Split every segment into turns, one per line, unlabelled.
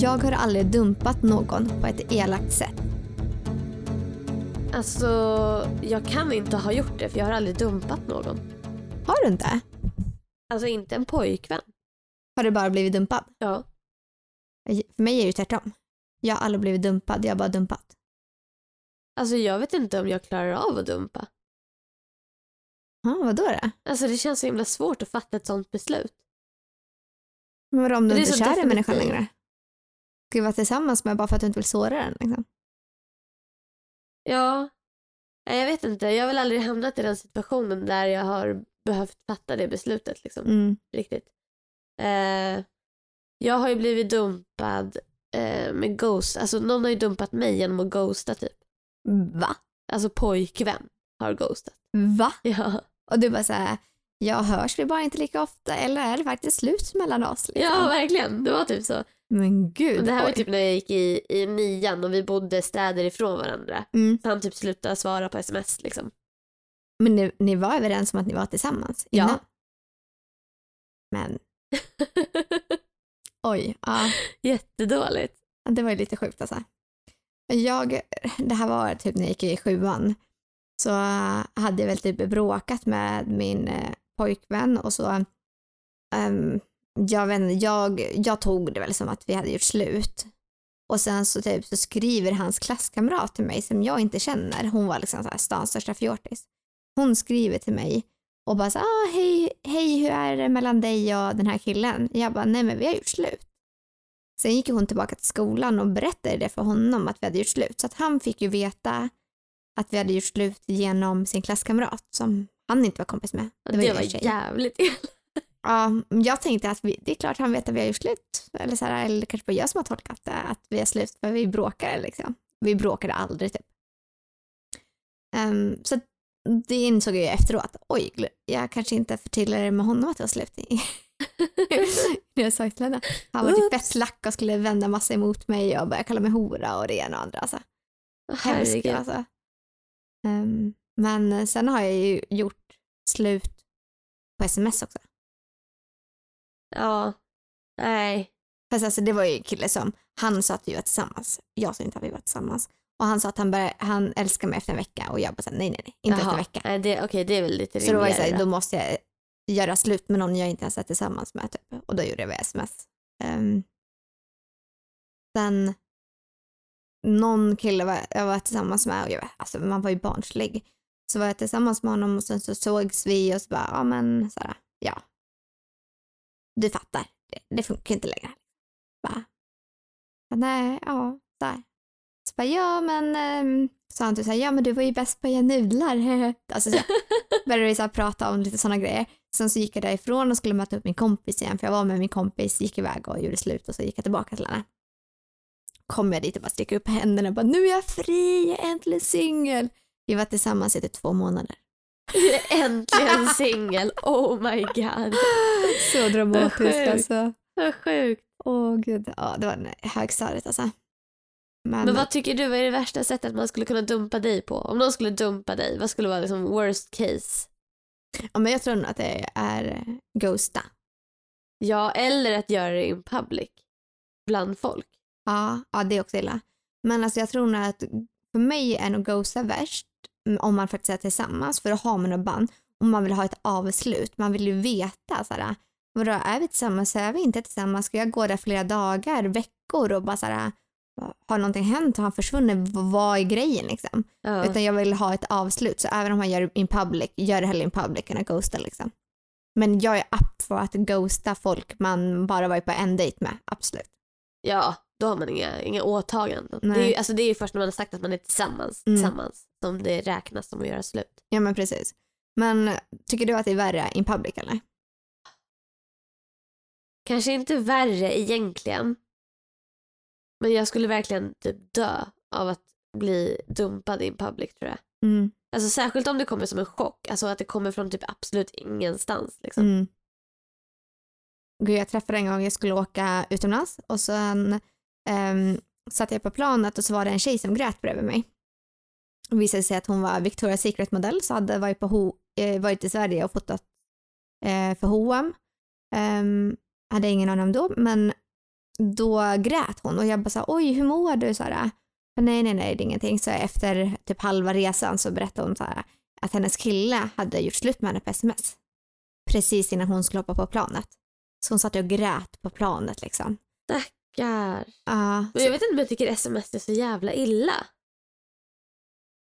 Jag har aldrig dumpat någon på ett elakt sätt.
Alltså, jag kan inte ha gjort det för jag har aldrig dumpat någon.
Har du inte?
Alltså inte en pojkvän.
Har du bara blivit dumpad?
Ja.
För mig är det tvärtom. Jag har aldrig blivit dumpad, jag har bara dumpat.
Alltså jag vet inte om jag klarar av att dumpa.
Ja, vadå då?
Alltså det känns så himla svårt att fatta ett sånt beslut.
Men vadå om du inte är kär i människan längre? Ska vara tillsammans med bara för att du inte vill såra den? Liksom?
Ja, jag vet inte. Jag har väl aldrig hamnat i den situationen där jag har behövt fatta det beslutet liksom.
Mm.
Riktigt. Eh, jag har ju blivit dumpad eh, med ghost. Alltså någon har ju dumpat mig genom att ghosta typ.
Va?
Alltså pojkvän har ghostat.
Va?
Ja,
Och du bara såhär, jag hörs vi bara inte lika ofta eller är det faktiskt slut mellan oss? Liksom?
ja verkligen. Det var typ så.
Men gud.
Och det här var
oj.
typ när jag gick i, i nian och vi bodde städer ifrån varandra.
mm.
Så han typ slutade svara på sms liksom.
Men ni, ni var överens om att ni var tillsammans
Ja.
innan? Men oj, ja.
Jättedåligt.
Det var ju lite sjukt alltså. Jag, det här var typ när jag gick i sjuan. Så hade jag väl typ bråkat med min eh, pojkvän och så um, jag, vet, jag, jag tog det väl som att vi hade gjort slut. Och sen så typ så skriver hans klasskamrat till mig som jag inte känner. Hon var liksom så här stans största fjortis. Hon skriver till mig och bara så ah, hej, hej hur är det mellan dig och den här killen? Jag bara nej men vi har gjort slut. Sen gick hon tillbaka till skolan och berättade det för honom att vi hade gjort slut. Så att han fick ju veta att vi hade gjort slut genom sin klasskamrat som han inte var kompis med.
Det var,
för sig.
jävligt.
Ja, jag tänkte att vi, det är klart han vet att vi har gjort slut. Eller, så här, eller kanske bara jag som har tolkat det, att vi har slut för vi bråkade liksom. Vi bråkade aldrig typ. Ehm, så det insåg jag ju efteråt. Oj, jag kanske inte förtydligade med honom att det var slut. När jag sa till henne. Han var typ fett lack och skulle vända massa emot mig och börja kalla mig hora och det ena och andra. Alltså. Hemskt alltså. Ehm, men sen har jag ju gjort slut på sms också.
Ja. Nej.
Fast alltså det var ju en kille som, han sa att vi var tillsammans. Jag sa inte att vi var tillsammans. Och han sa att han, började, han älskar mig efter en vecka och jag bara nej nej nej, inte efter
Jaha.
en vecka.
Nej, det, okej, det är väl lite
Så då var det så
rimligare
här,
då.
måste jag göra slut med någon jag inte ens är tillsammans med typ. Och då gjorde jag via sms. Um, sen någon kille var, jag var tillsammans med och jag, alltså man var ju barnslig. Så var jag tillsammans med honom och sen så sågs vi och så bara, ja men så här, ja. Du fattar, det, det funkar inte längre. Bara, nej, ja, här. Så bara, ja men, um, sa han typ så här, ja men du var ju bäst på att göra nudlar. alltså, så började vi så här prata om lite sådana grejer. Sen så gick jag därifrån och skulle möta upp min kompis igen för jag var med min kompis, gick iväg och gjorde slut och så gick jag tillbaka till henne. Kom jag dit och bara sträcker upp händerna och bara nu är jag fri, jag är äntligen singel. Vi var tillsammans i typ två månader.
Äntligen singel. Oh my god.
Så dramatiskt
sjukt.
alltså.
Vad sjukt.
Åh gud, ja det var högstadiet alltså. Men,
Men vad tycker du är det värsta sättet man skulle kunna dumpa dig på? Om någon skulle dumpa dig, vad skulle vara liksom worst case?
ja, men jag tror nog att det är ghosta.
Ja, eller att göra det in public. Bland folk.
Ja, ja, det är också illa. Men alltså jag tror nog att för mig är nog ghosta värst om man faktiskt är tillsammans för då har man ett band och man vill ha ett avslut. Man vill ju veta såhär, vadå är vi tillsammans, är vi inte tillsammans, ska jag gå där flera dagar, veckor och bara såhär, har någonting hänt, har han försvunnit, vad är grejen liksom?
Ja.
Utan jag vill ha ett avslut så även om man gör det in public, gör det hellre in public än att ghosta liksom. Men jag är up för att ghosta folk man bara varit på en dejt med, absolut.
ja, då har man inga, inga åtaganden. Det är,
Nej.
ju, alltså det är ju först när man har sagt att man är tillsammans,
Mm.
tillsammans som det räknas som att göra slut.
Ja men precis. Men tycker du att det är värre in public eller?
Kanske inte värre egentligen. Men jag skulle verkligen typ dö av att bli dumpad in public tror jag.
Mm.
Alltså särskilt om det kommer som en chock. Alltså att det kommer från typ absolut ingenstans. Liksom.
Mm. Gud, jag träffade en gång, jag skulle åka utomlands och sen Ehm, um, satt jag på planet och så var det en tjej som grät bredvid mig. Det visade sig att hon var Victoria's Secret-modell så hade varit, på Ho- eh, varit i Sverige och fotat eh, för H&M. Um, hade ingen aning om då, men då grät hon och jag bara sa oj hur mår du? Sara? nej nej nej det är ingenting. Så efter typ halva resan så berättade hon så här, att hennes kille hade gjort slut med henne på sms. Precis innan hon skulle hoppa på planet. Så hon satt och grät på planet liksom.
Tack.
Ja,
Men jag vet inte om jag tycker sms är så jävla illa.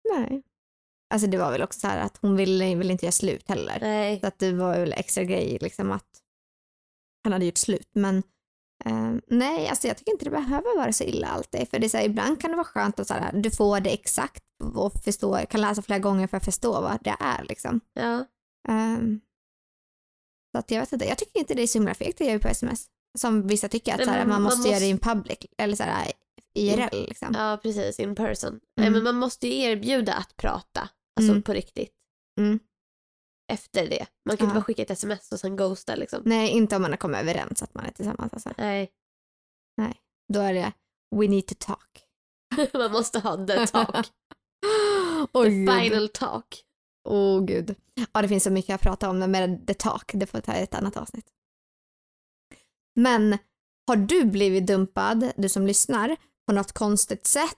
nej. Alltså det var väl också så här att hon ville, ville inte göra slut heller.
Nej.
Så att det var väl extra grej liksom att han hade gjort slut. Men eh, nej, alltså jag tycker inte det behöver vara så illa alltid. För det är så här, ibland kan det vara skönt att så här, du får det exakt och förstå, kan läsa flera gånger för att förstå vad det är liksom.
Ja.
Ehm, så att jag vet inte, jag tycker inte det är så himla fegt att göra på sms. Som vissa tycker att
Nej,
så här,
men
man,
man
måste göra det
måste-
in public eller så här, IRL liksom.
ja, precis. In person. Nej,
Mm.
men man måste ju erbjuda att prata. Alltså
Mm.
på riktigt.
Mm.
Efter det. Man kan inte
Ja.
bara skicka ett sms och sen ghosta liksom.
Nej, inte om man har kommit överens att man är tillsammans. Alltså.
Nej.
Då är det we need to talk.
man måste ha the talk.
Åh
the
gud.
final talk.
Åh gud. Ja, det finns så mycket att prata om med the talk. Det får ta ett annat avsnitt. Men har du blivit dumpad, du som lyssnar, på något konstigt sätt?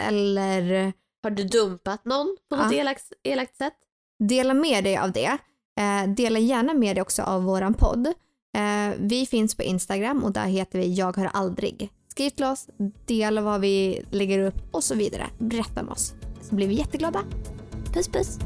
Eller
Har du dumpat någon på något
Ja.
elakt, elakt sätt?
dela med dig av det. Eh, dela gärna med dig också av våran podd. Eh, vi finns på Instagram och där heter vi Jag har aldrig. Skriv till oss, dela vad vi lägger upp och så vidare. Berätta med oss. Så blir vi jätteglada. Puss puss!